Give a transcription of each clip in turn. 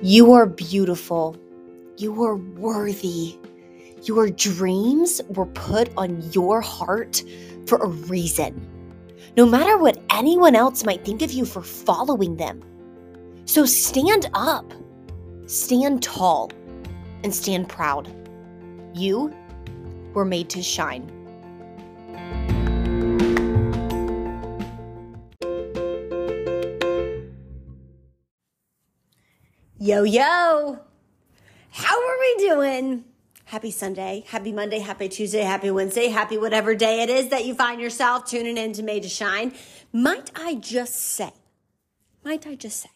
You are beautiful. You are worthy. Your dreams were put on your heart for a reason, no matter what anyone else might think of you for following them. So stand up, stand tall, and stand proud. You were made to shine. Yo, yo. How are we doing? Happy Sunday, happy Monday, happy Tuesday, happy Wednesday, happy whatever day it is that you find yourself tuning in to Made to Shine. Might I just say, might I just say,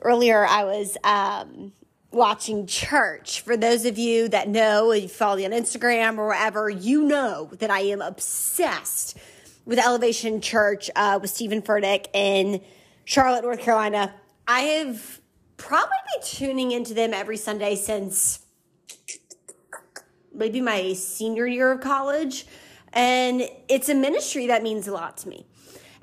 earlier I was um, watching church. For those of you that know, you follow me on Instagram or wherever, you know that I am obsessed with Elevation Church uh, with Stephen Furtick in Charlotte, North Carolina. I have probably be tuning into them every Sunday since maybe my senior year of college. And it's a ministry that means a lot to me.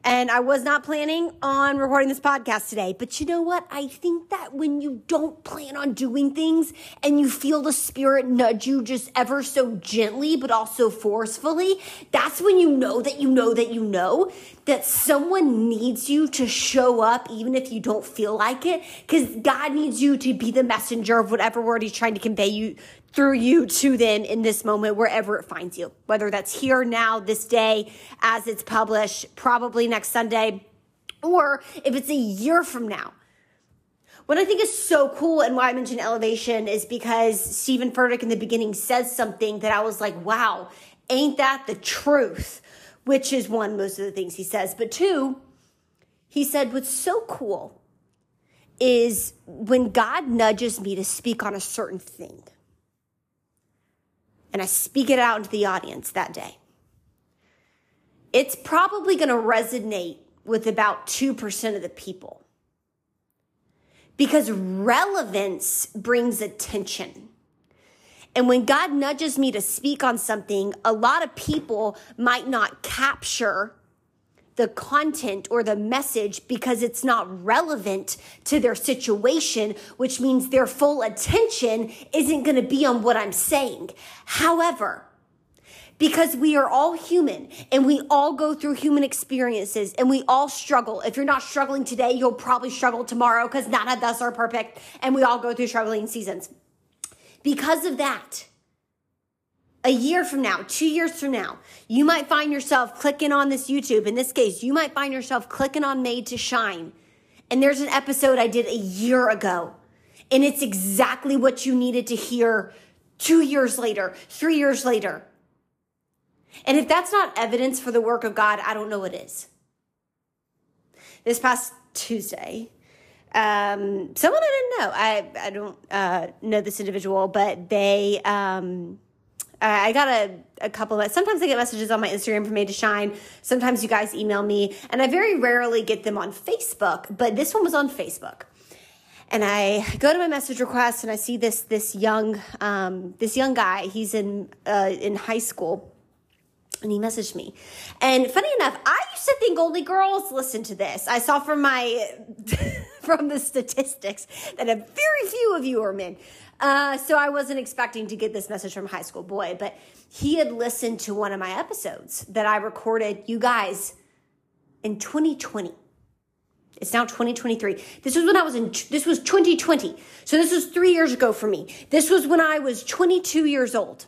And I was not planning on recording this podcast today. But you know what? I think that when you don't plan on doing things and you feel the spirit nudge you just ever so gently, but also forcefully, that's when you know that you know that you know that someone needs you to show up, even if you don't feel like it. Because God needs you to be the messenger of whatever word He's trying to convey you through you to them in this moment, wherever it finds you, whether that's here now, this day, as it's published, probably next Sunday, or if it's a year from now. What I think is so cool and why I mentioned elevation is because Stephen Furtick in the beginning says something that I was like, wow, ain't that the truth? Which is one, most of the things he says. But two, he said, what's so cool is when God nudges me to speak on a certain thing and I speak it out into the audience that day, it's probably going to resonate with about 2% of the people. Because relevance brings attention. And when God nudges me to speak on something, a lot of people might not capture the content or the message because it's not relevant to their situation, which means their full attention isn't going to be on what I'm saying. However, because we are all human and we all go through human experiences and we all struggle. If you're not struggling today, you'll probably struggle tomorrow because none of us are perfect and we all go through struggling seasons. Because of that, a year from now, two years from now, you might find yourself clicking on this YouTube. In this case, you might find yourself clicking on Made to Shine. And there's an episode I did a year ago. And it's exactly what you needed to hear two years later, three years later. And if that's not evidence for the work of God, I don't know what is. This past Tuesday, um, someone I didn't know, I, I don't uh, know this individual, but they, um, I got a, a couple of sometimes I get messages on my Instagram from Made to Shine. Sometimes you guys email me, and I very rarely get them on Facebook, but this one was on Facebook. And I go to my message request and I see this this young um, this young guy. He's in uh, in high school, and he messaged me. And funny enough, I used to think only girls listen to this. I saw from my from the statistics that a very few of you are men. Uh, so I wasn't expecting to get this message from a high school boy, but he had listened to one of my episodes that I recorded, you guys, in 2020. It's now 2023. This was when I was in, this was 2020. So this was three years ago for me. This was when I was 22 years old.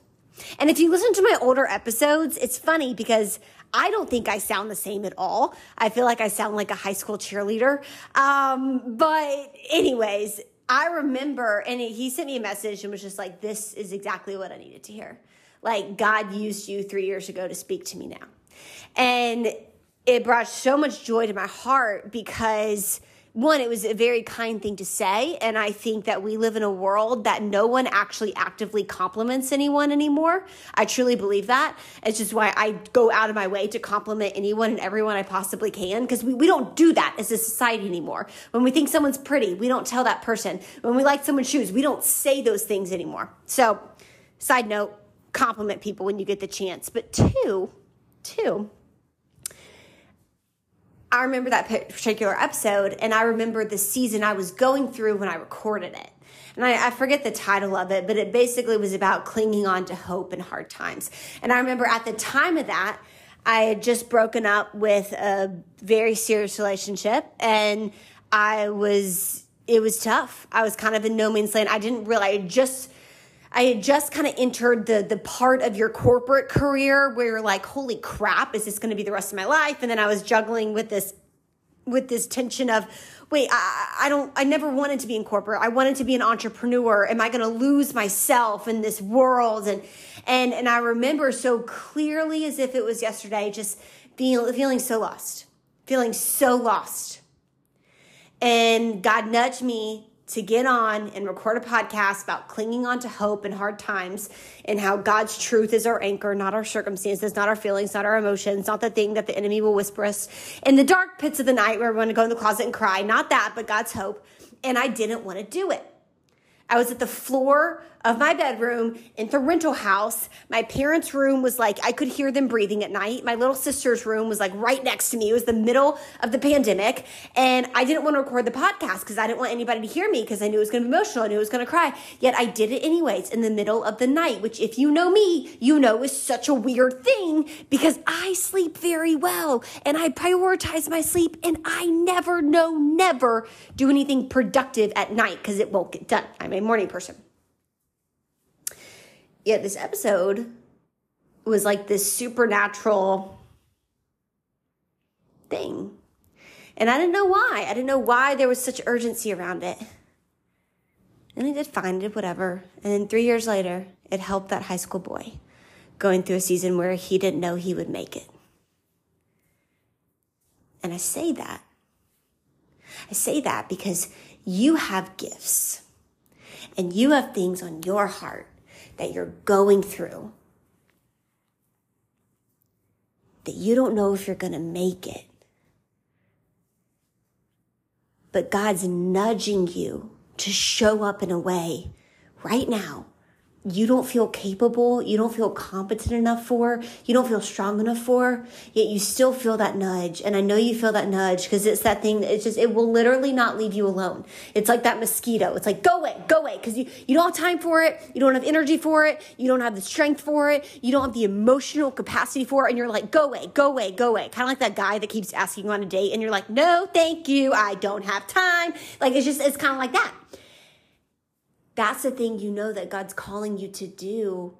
And if you listen to my older episodes, it's funny because I don't think I sound the same at all. I feel like I sound like a high school cheerleader. Um, but anyways, I remember, and he sent me a message and was just like, This is exactly what I needed to hear. Like, God used you three years ago to speak to me now. And it brought so much joy to my heart because one, it was a very kind thing to say. And I think that we live in a world that no one actually actively compliments anyone anymore. I truly believe that. It's just why I go out of my way to compliment anyone and everyone I possibly can because we, we don't do that as a society anymore. When we think someone's pretty, we don't tell that person. When we like someone's shoes, we don't say those things anymore. So, side note, compliment people when you get the chance. But two, two, I remember that particular episode, and I remember the season I was going through when I recorded it. And I, I, forget the title of it, but it basically was about clinging on to hope in hard times. And I remember at the time of that, I had just broken up with a very serious relationship, and I was, it was tough. I was kind of in no man's land. I didn't realize, I just, I had just kind of entered the the part of your corporate career where you're like, holy crap, is this going to be the rest of my life? And then I was juggling with this with this tension of, wait, I, I don't, I never wanted to be in corporate. I wanted to be an entrepreneur. Am I going to lose myself in this world? And and and I remember so clearly as if it was yesterday, just being feeling so lost, feeling so lost. And God nudged me to get on and record a podcast about clinging on to hope in hard times and how God's truth is our anchor, not our circumstances, not our feelings, not our emotions, not the thing that the enemy will whisper us in the dark pits of the night where we want to go in the closet and cry. Not that, but God's hope. And I didn't want to do it. I was at the floor of my bedroom in the rental house. My parents' room was like, I could hear them breathing at night. My little sister's room was like right next to me. It was the middle of the pandemic. And I didn't want to record the podcast because I didn't want anybody to hear me because I knew it was going to be emotional. I knew I was going to cry. Yet I did it anyways in the middle of the night, which if you know me, you know is such a weird thing because I sleep very well and I prioritize my sleep and I never, no, never do anything productive at night because it won't get done. I'm a morning person yet this episode was like this supernatural thing. And I didn't know why. I didn't know why there was such urgency around it. And I did find it, whatever. And then three years later, it helped that high school boy going through a season where he didn't know he would make it. And I say that. I say that because you have gifts and you have things on your heart that you're going through that you don't know if you're going to make it. But God's nudging you to show up in a way right now you don't feel capable, you don't feel competent enough for, you don't feel strong enough for, yet you still feel that nudge. And I know you feel that nudge because it's that thing that it's just, it will literally not leave you alone. It's like that mosquito. It's like, go away, go away. Cause you, you don't have time for it. You don't have energy for it. You don't have the strength for it. You don't have the emotional capacity for it. And you're like, go away, go away, go away. Kind of like that guy that keeps asking you on a date and you're like, no, thank you. I don't have time. Like, it's just, it's kind of like that that's the thing you know that God's calling you to do.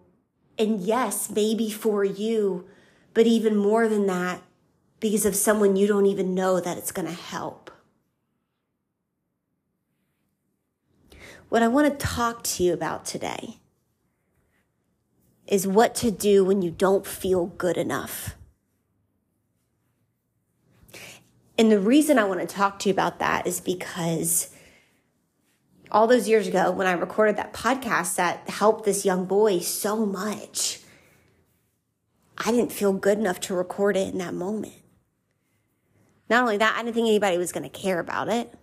And yes, maybe for you, but even more than that, because of someone you don't even know that it's going to help. What I want to talk to you about today is what to do when you don't feel good enough. And the reason I want to talk to you about that is because all those years ago when I recorded that podcast that helped this young boy so much, I didn't feel good enough to record it in that moment. Not only that, I didn't think anybody was going to care about it.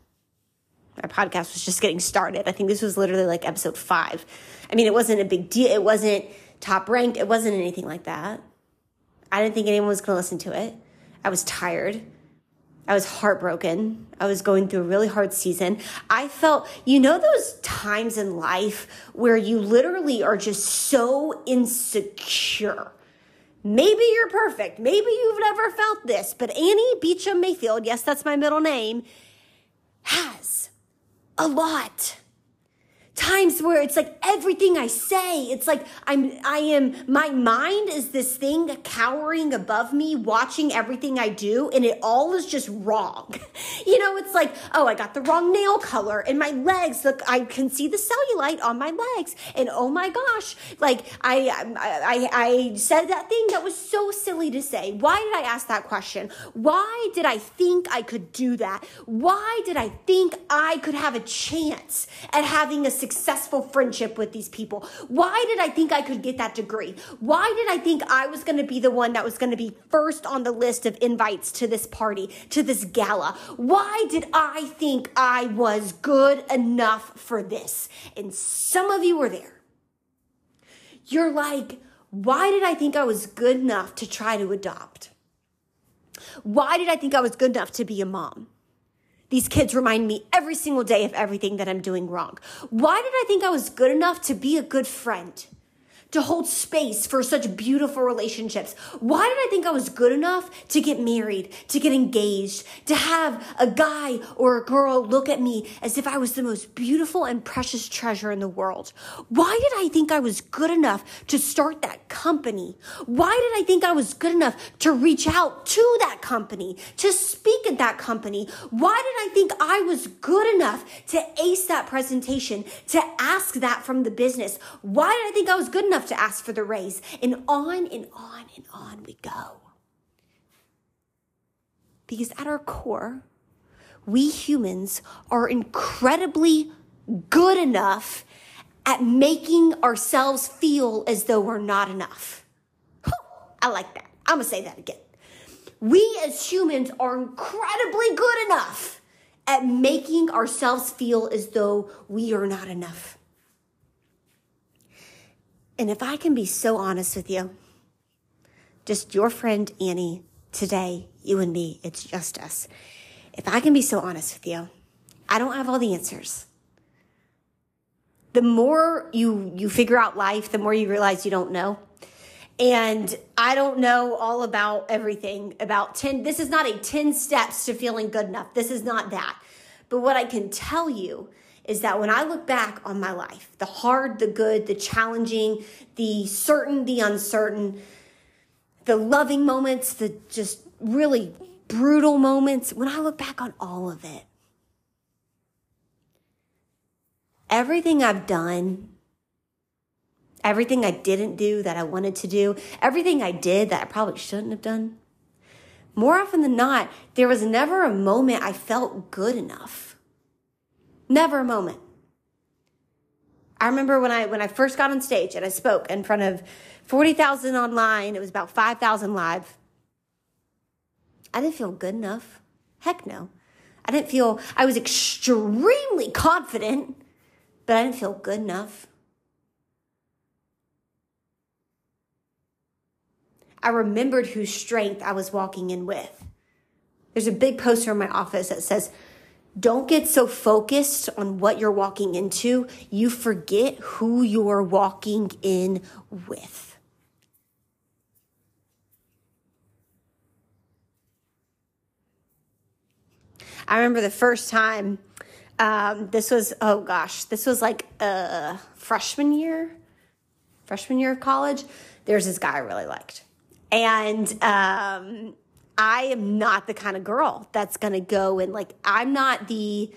My podcast was just getting started. I think this was literally like episode five. I mean, it wasn't a big deal. It wasn't top ranked. It wasn't anything like that. I didn't think anyone was going to listen to it. I was tired. I was heartbroken. I was going through a really hard season. I felt, you know, those times in life where you literally are just so insecure. Maybe you're perfect. Maybe you've never felt this, but Annie Beecham Mayfield, yes, that's my middle name, has a lot times where it's like everything I say, it's like I'm, I am, my mind is this thing cowering above me, watching everything I do, and it all is just wrong. you know, it's like, oh, I got the wrong nail color, and my legs, look, I can see the cellulite on my legs, and oh my gosh, like I, I, I said that thing that was so silly to say. Why did I ask that question? Why did I think I could do that? Why did I think I could have a chance at having a successful friendship with these people? Why did I think I could get that degree? Why did I think I was going to be the one that was going to be first on the list of invites to this party, to this gala? Why did I think I was good enough for this? And some of you were there. You're like, why did I think I was good enough to try to adopt? Why did I think I was good enough to be a mom? These kids remind me every single day of everything that I'm doing wrong. Why did I think I was good enough to be a good friend? To hold space for such beautiful relationships? Why did I think I was good enough to get married, to get engaged, to have a guy or a girl look at me as if I was the most beautiful and precious treasure in the world? Why did I think I was good enough to start that company? Why did I think I was good enough to reach out to that company, to speak at that company? Why did I think I was good enough to ace that presentation, to ask that from the business? Why did I think I was good enough to ask for the raise. And on and on and on we go. Because at our core, we humans are incredibly good enough at making ourselves feel as though we're not enough. I like that. I'm gonna say that again. We as humans are incredibly good enough at making ourselves feel as though we are not enough. And if I can be so honest with you, just your friend Annie today, you and me, it's just us. If I can be so honest with you, I don't have all the answers. The more you you figure out life, the more you realize you don't know. And I don't know all about everything about 10 this is not a 10 steps to feeling good enough. This is not that. But what I can tell you is that when I look back on my life, the hard, the good, the challenging, the certain, the uncertain, the loving moments, the just really brutal moments, when I look back on all of it, everything I've done, everything I didn't do that I wanted to do, everything I did that I probably shouldn't have done, more often than not, there was never a moment I felt good enough Never a moment. I remember when I when I first got on stage and I spoke in front of 40,000 online, it was about 5,000 live. I didn't feel good enough. Heck no. I didn't feel I was extremely confident, but I didn't feel good enough. I remembered whose strength I was walking in with. There's a big poster in my office that says don't get so focused on what you're walking into, you forget who you're walking in with. I remember the first time, um, this was, oh gosh, this was like a freshman year, freshman year of college. There's this guy I really liked. And um, I am not the kind of girl that's going to go and like, I'm not the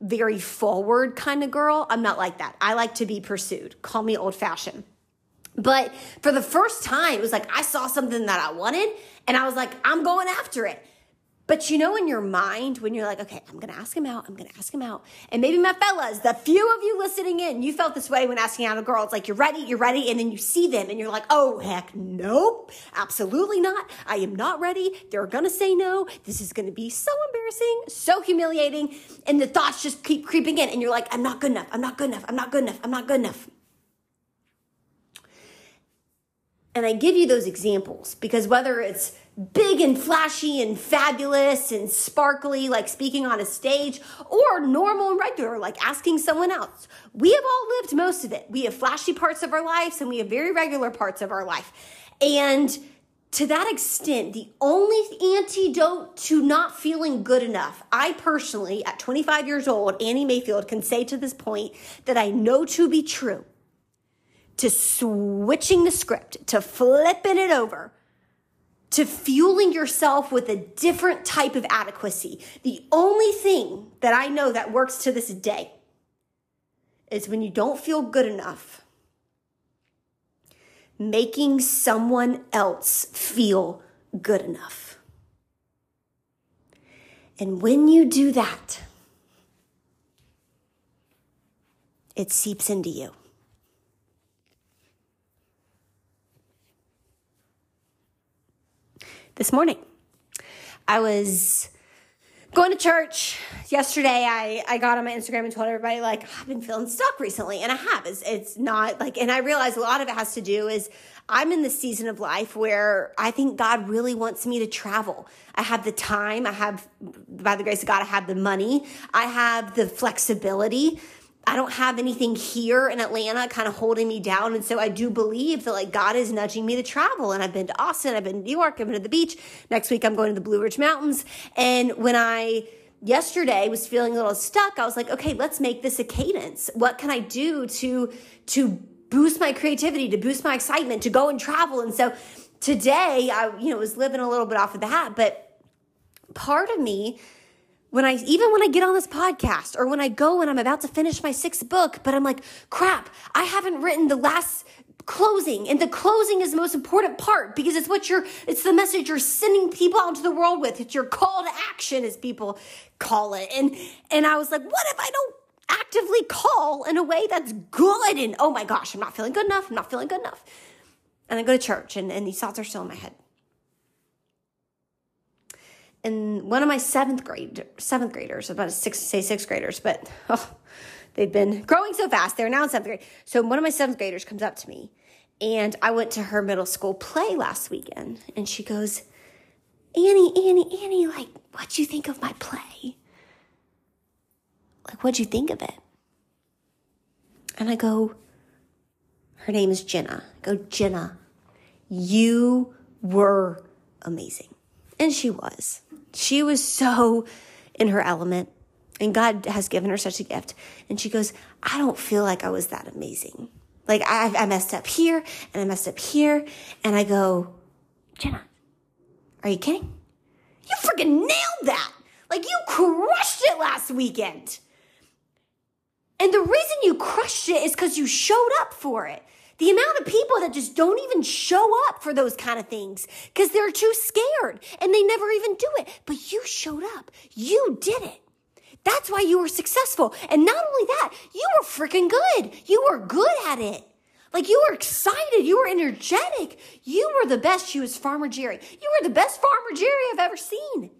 very forward kind of girl. I'm not like that. I like to be pursued. Call me old fashioned. But for the first time, it was like I saw something that I wanted and I was like, I'm going after it. But you know, in your mind, when you're like, okay, I'm to ask him out, I'm to ask him out. And maybe my fellas, the few of you listening in, you felt this way when asking out a girl. It's like, you're ready, you're ready. And then you see them and you're like, oh, heck, nope, absolutely not. I am not ready. They're to say no. This is to be so embarrassing, so humiliating. And the thoughts just keep creeping in. And you're like, I'm not good enough. I'm not good enough. I'm not good enough. I'm not good enough. And I give you those examples because whether it's big and flashy and fabulous and sparkly, like speaking on a stage, or normal and regular, like asking someone else. We have all lived most of it. We have flashy parts of our lives and we have very regular parts of our life. And to that extent, the only antidote to not feeling good enough, I personally, at 25 years old, Annie Mayfield, can say to this point that I know to be true, to switching the script, to flipping it over, to fueling yourself with a different type of adequacy. The only thing that I know that works to this day is when you don't feel good enough, making someone else feel good enough. And when you do that, it seeps into you. This morning. I was going to church yesterday. I, I got on my Instagram and told everybody like I've been feeling stuck recently, and I have. It's it's not like, and I realize a lot of it has to do is I'm in the season of life where I think God really wants me to travel. I have the time. I have, by the grace of God, I have the money. I have the flexibility. I don't have anything here in Atlanta kind of holding me down. And so I do believe that like God is nudging me to travel. And I've been to Austin, I've been to New York, I've been to the beach. Next week, I'm going to the Blue Ridge Mountains. And when I, yesterday was feeling a little stuck, I was like, okay, let's make this a cadence. What can I do to, to boost my creativity, to boost my excitement, to go and travel? And so today I, you know, was living a little bit off of the hat, but part of me when I even when I get on this podcast or when I go and I'm about to finish my sixth book, but I'm like, crap, I haven't written the last closing. And the closing is the most important part because it's what you're it's the message you're sending people out into the world with. It's your call to action as people call it. And and i was like what if i don't actively call in a way that's good? And oh my gosh i'm not feeling good enough. I'm not feeling good enough. And i go to church and, and these thoughts are still in my head and one of my seventh grade seventh graders, about a six say sixth graders, but oh, they've been growing so fast. They're now in seventh grade. So one of my seventh graders comes up to me, and I went to her middle school play last weekend, and she goes, "Annie, Annie, Annie, like, what'd you think of my play? Like, what'd you think of it?" And I go, her name is Jenna. I go, Jenna, you were amazing. And she was. She was so in her element. And God has given her such a gift. And she goes, I don't feel like I was that amazing. Like I, I messed up here and I messed up here. And I go, Jenna, are you kidding? You freaking nailed that. Like you crushed it last weekend. And the reason you crushed it is because you showed up for it. The amount of people that just don't even show up for those kind of things because they're too scared and they never even do it. But you showed up. You did it. That's why you were successful. And not only that, you were freaking good. You were good at it. Like you were excited. You were energetic. You were the best. She was Farmer Jerry. You were the best Farmer Jerry I've ever seen.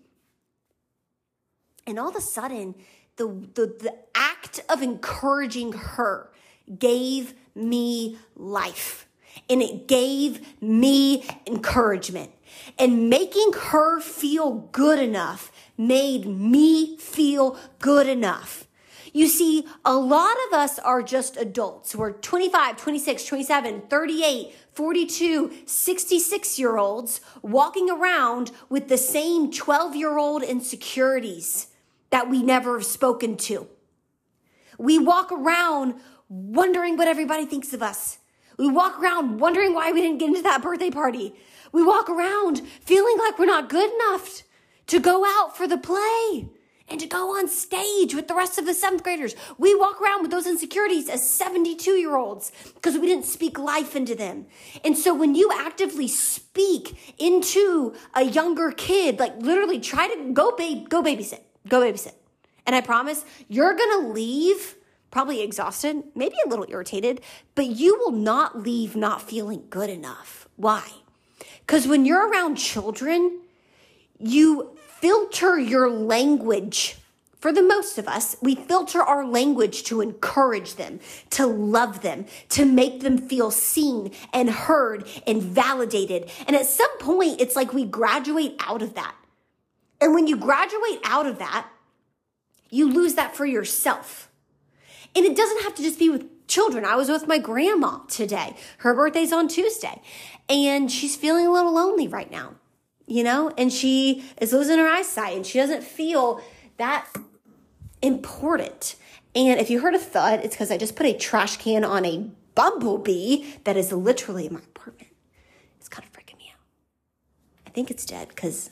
And all of a sudden, the, the, the act of encouraging her gave me life and it gave me encouragement. And making her feel good enough made me feel good enough. You see, a lot of us are just adults. We're 25, 26, 27, 38, 42, 66 year olds walking around with the same 12 year old insecurities that we never have spoken to. We walk around wondering what everybody thinks of us. We walk around wondering why we didn't get into that birthday party. We walk around feeling like we're not good enough to go out for the play and to go on stage with the rest of the seventh graders. We walk around with those insecurities as 72 year olds because we didn't speak life into them. And so when you actively speak into a younger kid, like literally try to go babe, go babysit, go babysit. And I promise you're going to leave probably exhausted, maybe a little irritated, but you will not leave not feeling good enough. Why? Because when you're around children, you filter your language. For the most of us, we filter our language to encourage them, to love them, to make them feel seen and heard and validated. And at some point, it's like we graduate out of that. And when you graduate out of that, you lose that for yourself. And it doesn't have to just be with children. I was with my grandma today. Her birthday's on Tuesday. And she's feeling a little lonely right now, you know, and she is losing her eyesight and she doesn't feel that important. And if you heard a thud, it's because I just put a trash can on a bumblebee that is literally in my apartment. It's kind of freaking me out. I think it's dead because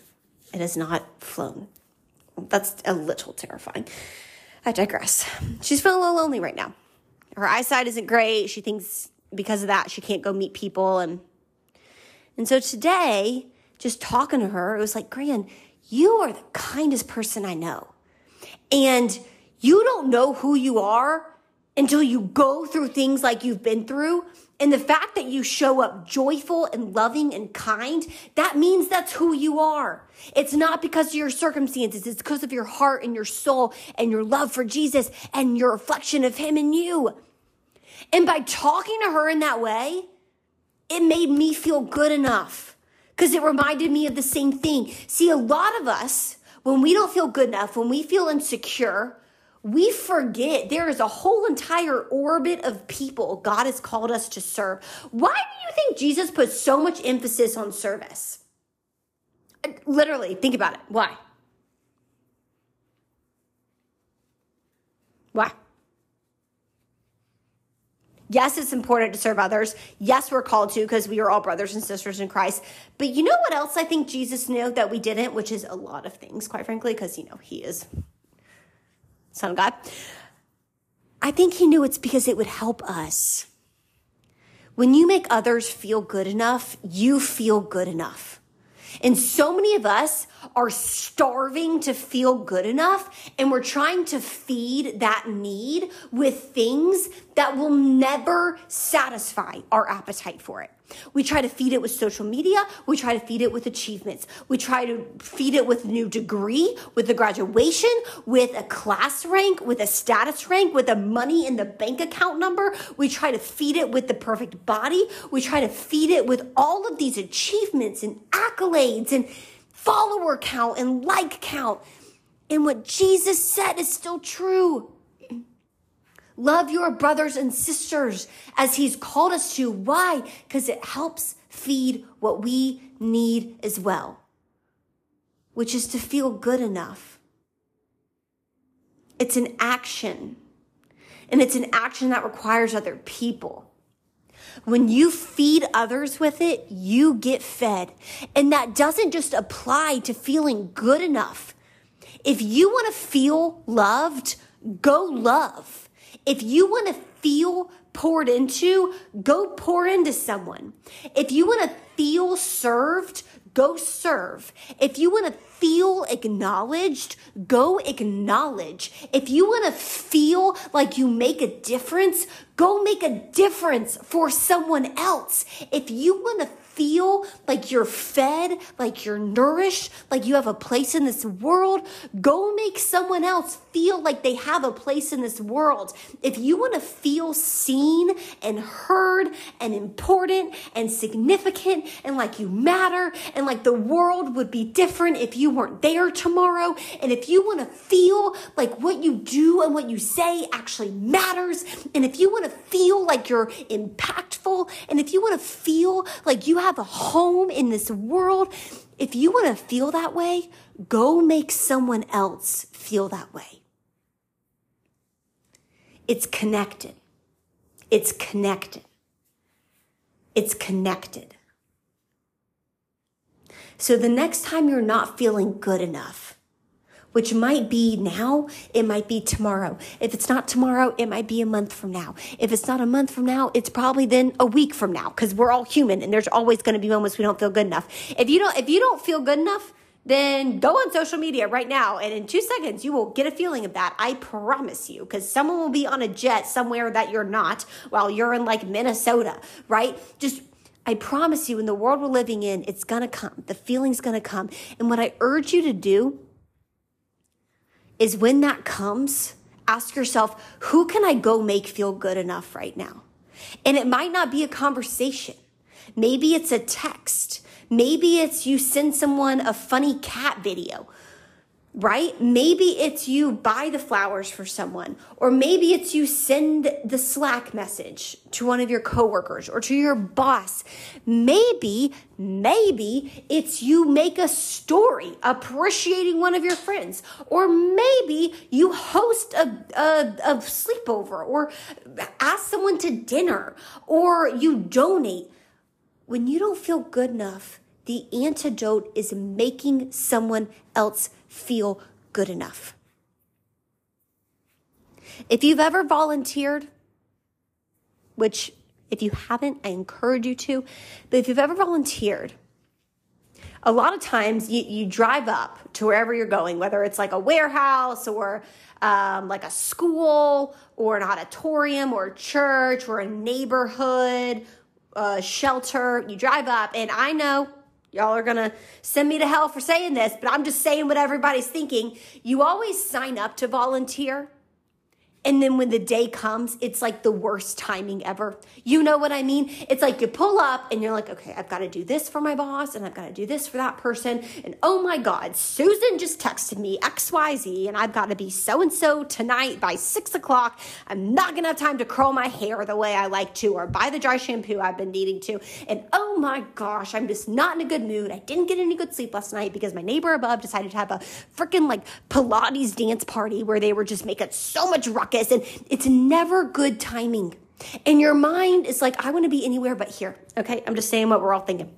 it has not flown. That's a little terrifying. I digress. She's feeling a little lonely right now. Her eyesight isn't great. She thinks because of that she can't go meet people and and so today, just talking to her, it was like, Gran, you are the kindest person I know. And you don't know who you are until you go through things like you've been through. And the fact that you show up joyful and loving and kind, that means that's who you are. It's not because of your circumstances. It's because of your heart and your soul and your love for Jesus and your reflection of him and you. And by talking to her in that way, it made me feel good enough because it reminded me of the same thing. See, a lot of us, when we don't feel good enough, when we feel insecure, we forget there is a whole entire orbit of people God has called us to serve. Why do you think Jesus put so much emphasis on service? Literally, think about it. Why? Why? Yes, it's important to serve others. Yes, we're called to because we are all brothers and sisters in Christ. But you know what else I think Jesus knew that we didn't, which is a lot of things, quite frankly, because, you know, he is Son of God. I think he knew it's because it would help us. When you make others feel good enough, you feel good enough. And so many of us are starving to feel good enough and we're trying to feed that need with things that will never satisfy our appetite for it. We try to feed it with social media. We try to feed it with achievements. We try to feed it with a new degree, with a graduation, with a class rank, with a status rank, with a money in the bank account number. We try to feed it with the perfect body. We try to feed it with all of these achievements and accolades and follower count and like count. And what Jesus said is still true. Love your brothers and sisters as he's called us to. Why? Because it helps feed what we need as well, which is to feel good enough. It's an action, and it's an action that requires other people. When you feed others with it, you get fed. And that doesn't just apply to feeling good enough. If you want to feel loved, go love. If you want to feel poured into, go pour into someone. If you want to feel served, go serve. If you want to feel acknowledged, go acknowledge. If you want to feel like you make a difference, go make a difference for someone else. If you want to feel like you're fed, like you're nourished, like you have a place in this world, go make someone else feel like they have a place in this world. If you want to feel seen and heard and important and significant and like you matter and like the world would be different if you weren't there tomorrow, and if you want to feel like what you do and what you say actually matters, and if you want to feel like you're impactful, and if you want to feel like you have a home in this world, if you want to feel that way, go make someone else feel that way. It's connected. It's connected. It's connected. So the next time you're not feeling good enough, which might be now, it might be tomorrow. If it's not tomorrow, it might be a month from now. If it's not a month from now, it's probably then a week from now because we're all human and there's always going to be moments we don't feel good enough. If you don't, if you don't feel good enough, then go on social media right now and in two seconds you will get a feeling of that. I promise you because someone will be on a jet somewhere that you're not while you're in like Minnesota, right? Just I promise you, in the world we're living in, it's gonna come. The feeling's gonna come. And what I urge you to do is when that comes, ask yourself, who can I go make feel good enough right now? And it might not be a conversation. Maybe it's a text. Maybe it's you send someone a funny cat video right? Maybe it's you buy the flowers for someone, or maybe it's you send the Slack message to one of your coworkers or to your boss. Maybe, maybe it's you make a story appreciating one of your friends, or maybe you host a, a, a sleepover or ask someone to dinner or you donate. When you don't feel good enough, the antidote is making someone else feel good enough. If you've ever volunteered, which if you haven't, I encourage you to, but if you've ever volunteered, a lot of times you, you drive up to wherever you're going, whether it's like a warehouse or um, like a school or an auditorium or a church or a neighborhood, a shelter. You drive up, and I know Y'all are to send me to hell for saying this, but I'm just saying what everybody's thinking. You always sign up to volunteer And then when the day comes, it's like the worst timing ever. You know what I mean? It's like you pull up and you're like, okay, I've got to do this for my boss and I've got to do this for that person. And oh my God, Susan just texted me XYZ and I've got to be so and so tonight by six o'clock. I'm not going to have time to curl my hair the way I like to or buy the dry shampoo I've been needing to. And oh my gosh, I'm just not in a good mood. I didn't get any good sleep last night because my neighbor above decided to have a freaking like Pilates dance party where they were just making so much and it's never good timing. And your mind is like, I want to be anywhere but here. Okay. I'm just saying what we're all thinking.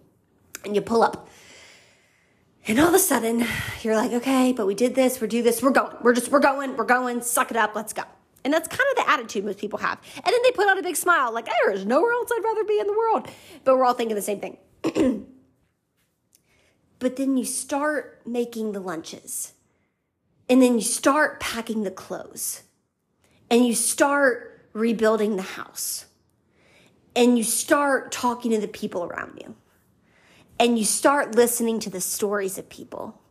And you pull up. And all of a sudden, you're like, okay, but we did this, we're do this, we're going. We're just, we're going, we're going, suck it up, let's go. And that's kind of the attitude most people have. And then they put on a big smile, like, there is nowhere else I'd rather be in the world. But we're all thinking the same thing. but then you start making the lunches. And then you start packing the clothes. And you start rebuilding the house. And you start talking to the people around you. And you start listening to the stories of people.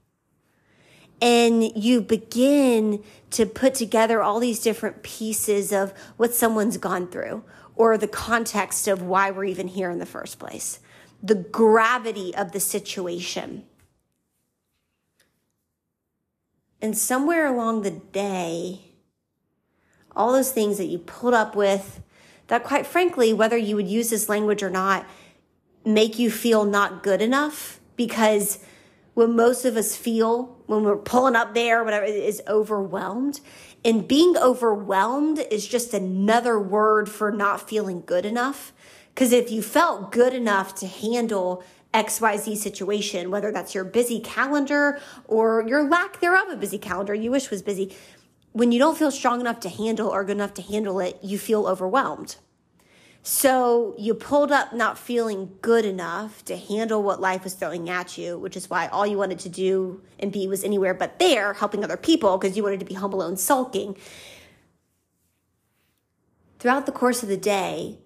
And you begin to put together all these different pieces of what someone's gone through or the context of why we're even here in the first place, the gravity of the situation. And somewhere along the day, all those things that you pulled up with that quite frankly, whether you would use this language or not, make you feel not good enough because when most of us feel when we're pulling up there, whatever is overwhelmed. And being overwhelmed is just another word for not feeling good enough. Because if you felt good enough to handle XYZ situation, whether that's your busy calendar or your lack thereof a busy calendar you wish was busy, when you don't feel strong enough to handle or good enough to handle it, you feel overwhelmed. So you pulled up not feeling good enough to handle what life was throwing at you, which is why all you wanted to do and be was anywhere but there, helping other people because you wanted to be home alone sulking. Throughout the course of the day,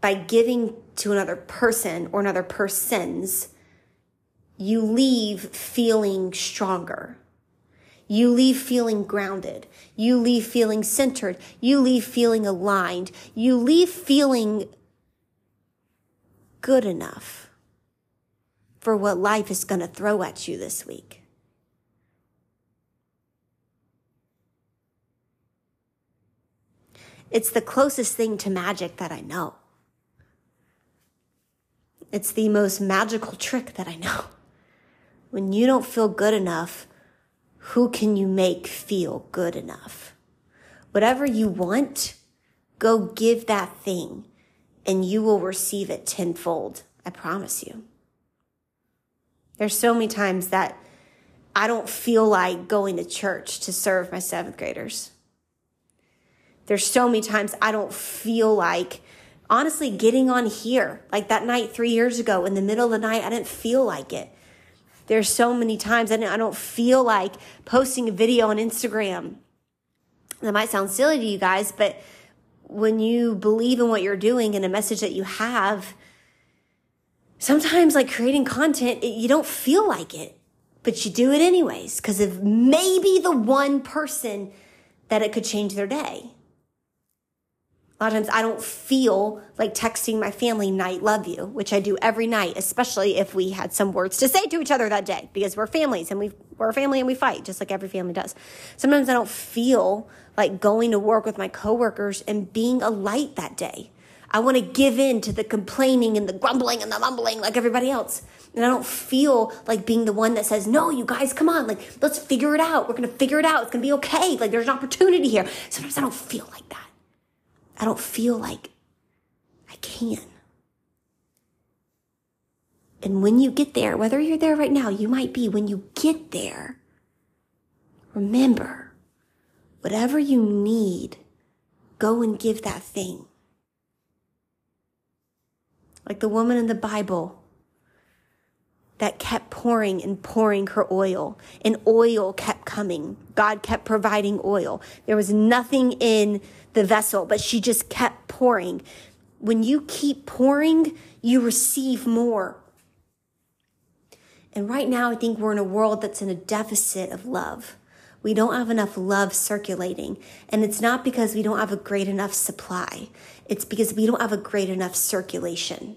by giving to another person or another persons, you leave feeling stronger you leave feeling grounded. You leave feeling centered. You leave feeling aligned. You leave feeling good enough for what life is going to throw at you this week. It's the closest thing to magic that I know. It's the most magical trick that I know. When you don't feel good enough, who can you make feel good enough? Whatever you want, go give that thing and you will receive it tenfold. I promise you. There's so many times that I don't feel like going to church to serve my seventh graders. There's so many times I don't feel like, honestly, getting on here. Like that night three years ago in the middle of the night, I didn't feel like it. There's so many times I don't feel like posting a video on Instagram. That might sound silly to you guys, but when you believe in what you're doing and a message that you have, sometimes like creating content, you don't feel like it, but you do it anyways because of maybe the one person that it could change their day. A lot of times I don't feel like texting my family night love you, which I do every night, especially if we had some words to say to each other that day because we're families and we we're a family and we fight just like every family does. Sometimes I don't feel like going to work with my coworkers and being a light that day. I want to give in to the complaining and the grumbling and the mumbling like everybody else. And I don't feel like being the one that says, no, you guys, come on, like, let's figure it out. We're going to figure it out. It's going to be okay. Like, there's an opportunity here. Sometimes I don't feel like that. I don't feel like I can. And when you get there, whether you're there right now, you might be, when you get there, remember, whatever you need, go and give that thing. Like the woman in the Bible that kept pouring and pouring her oil, and oil kept coming. God kept providing oil. There was nothing in the vessel, but she just kept pouring. When you keep pouring, you receive more. And right now, I think we're in a world that's in a deficit of love. we don't have enough love circulating. And it's not because we don't have a great enough supply, it's because we don't have a great enough circulation.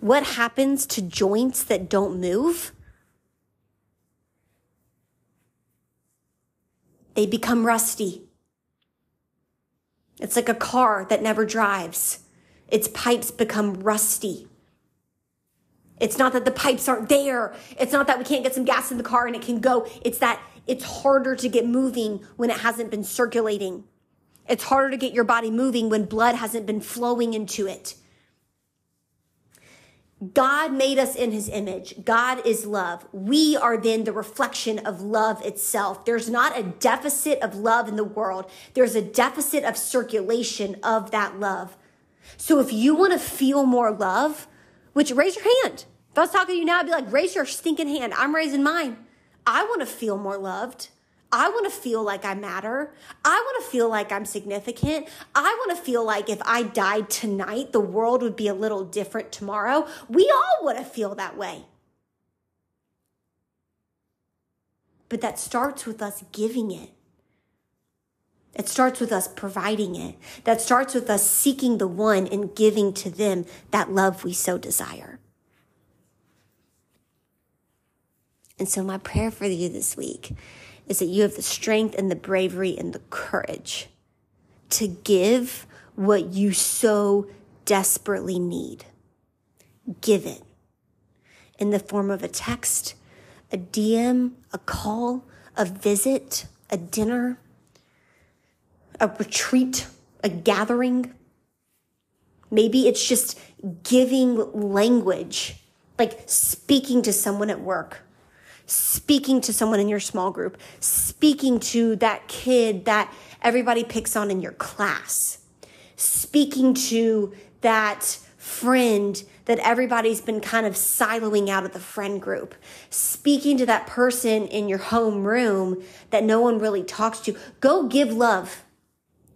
What happens to joints that don't move? They become rusty. It's like a car that never drives. Its pipes become rusty. It's not that the pipes aren't there. It's not that we can't get some gas in the car and it can go. It's that it's harder to get moving when it hasn't been circulating. It's harder to get your body moving when blood hasn't been flowing into it. God made us in his image. God is love. We are then the reflection of love itself. There's not a deficit of love in the world. There's a deficit of circulation of that love. So if you want to feel more love, which raise your hand. If I was talking to you now, I'd be like, raise your stinking hand. I'm raising mine. I want to feel more loved. I want to feel like I matter. I want to feel like I'm significant. I want to feel like if I died tonight, the world would be a little different tomorrow. We all want to feel that way. But that starts with us giving it. It starts with us providing it. That starts with us seeking the one and giving to them that love we so desire. And so, my prayer for you this week is that you have the strength and the bravery and the courage to give what you so desperately need. Give it in the form of a text, a DM, a call, a visit, a dinner a retreat, a gathering. Maybe it's just giving language, like speaking to someone at work, speaking to someone in your small group, speaking to that kid that everybody picks on in your class, speaking to that friend that everybody's been kind of siloing out of the friend group, speaking to that person in your home room that no one really talks to. Go give love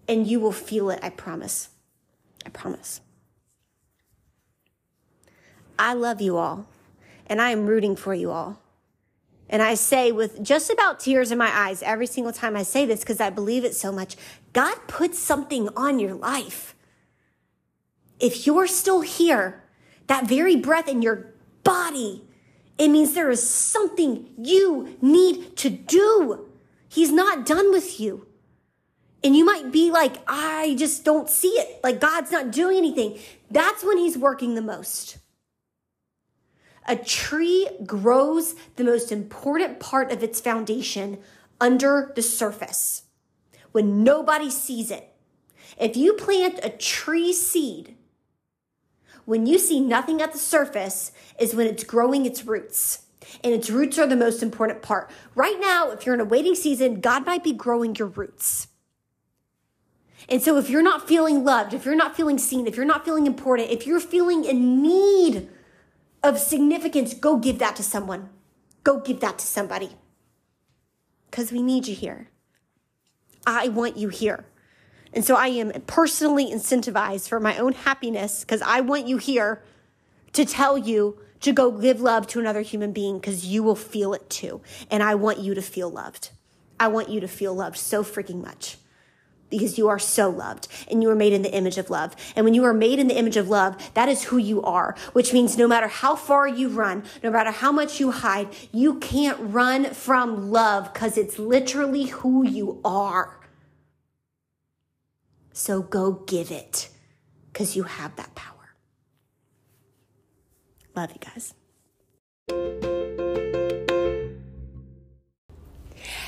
and you will feel it. I promise. I promise. I love you all, and I am rooting for you all. And I say with just about tears in my eyes every single time I say this because I believe it so much God put something on your life. If you're still here, that very breath in your body, it means there is something you need to do. He's not done with you. And you might be like, I just don't see it. Like God's not doing anything. That's when He's working the most. A tree grows the most important part of its foundation under the surface when nobody sees it. If you plant a tree seed, when you see nothing at the surface is when it's growing its roots. And its roots are the most important part. Right now, if you're in a waiting season, God might be growing your roots. And so if you're not feeling loved, if you're not feeling seen, if you're not feeling important, if you're feeling in need of significance, go give that to someone. Go give that to somebody. Because we need you here. I want you here. And so I am personally incentivized for my own happiness because I want you here to tell you to go give love to another human being because you will feel it too. And I want you to feel loved. I want you to feel loved so freaking much because you are so loved and you are made in the image of love. And when you are made in the image of love, that is who you are, which means no matter how far you run, no matter how much you hide, you can't run from love because it's literally who you are. So go give it because you have that power. Love you guys.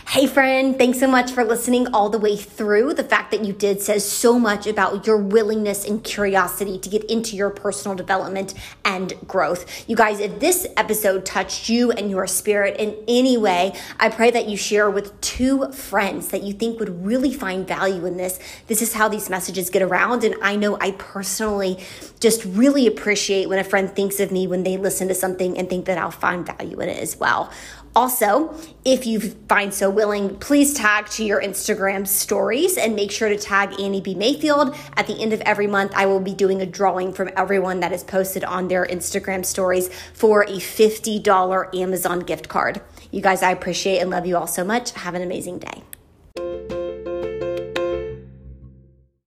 Hey, friend, thanks so much for listening all the way through. The fact that you did says so much about your willingness and curiosity to get into your personal development and growth. You guys, if this episode touched you and your spirit in any way, I pray that you share with two friends that you think would really find value in this. This is how these messages get around. And I know I personally just really appreciate when a friend thinks of me when they listen to something and think that I'll find value in it as well. Also, if you find so willing, please tag to your Instagram stories and make sure to tag Annie B. Mayfield. At the end of every month, I will be doing a drawing from everyone that is posted on their Instagram stories for a $50 Amazon gift card. You guys, I appreciate and love you all so much. Have an amazing day.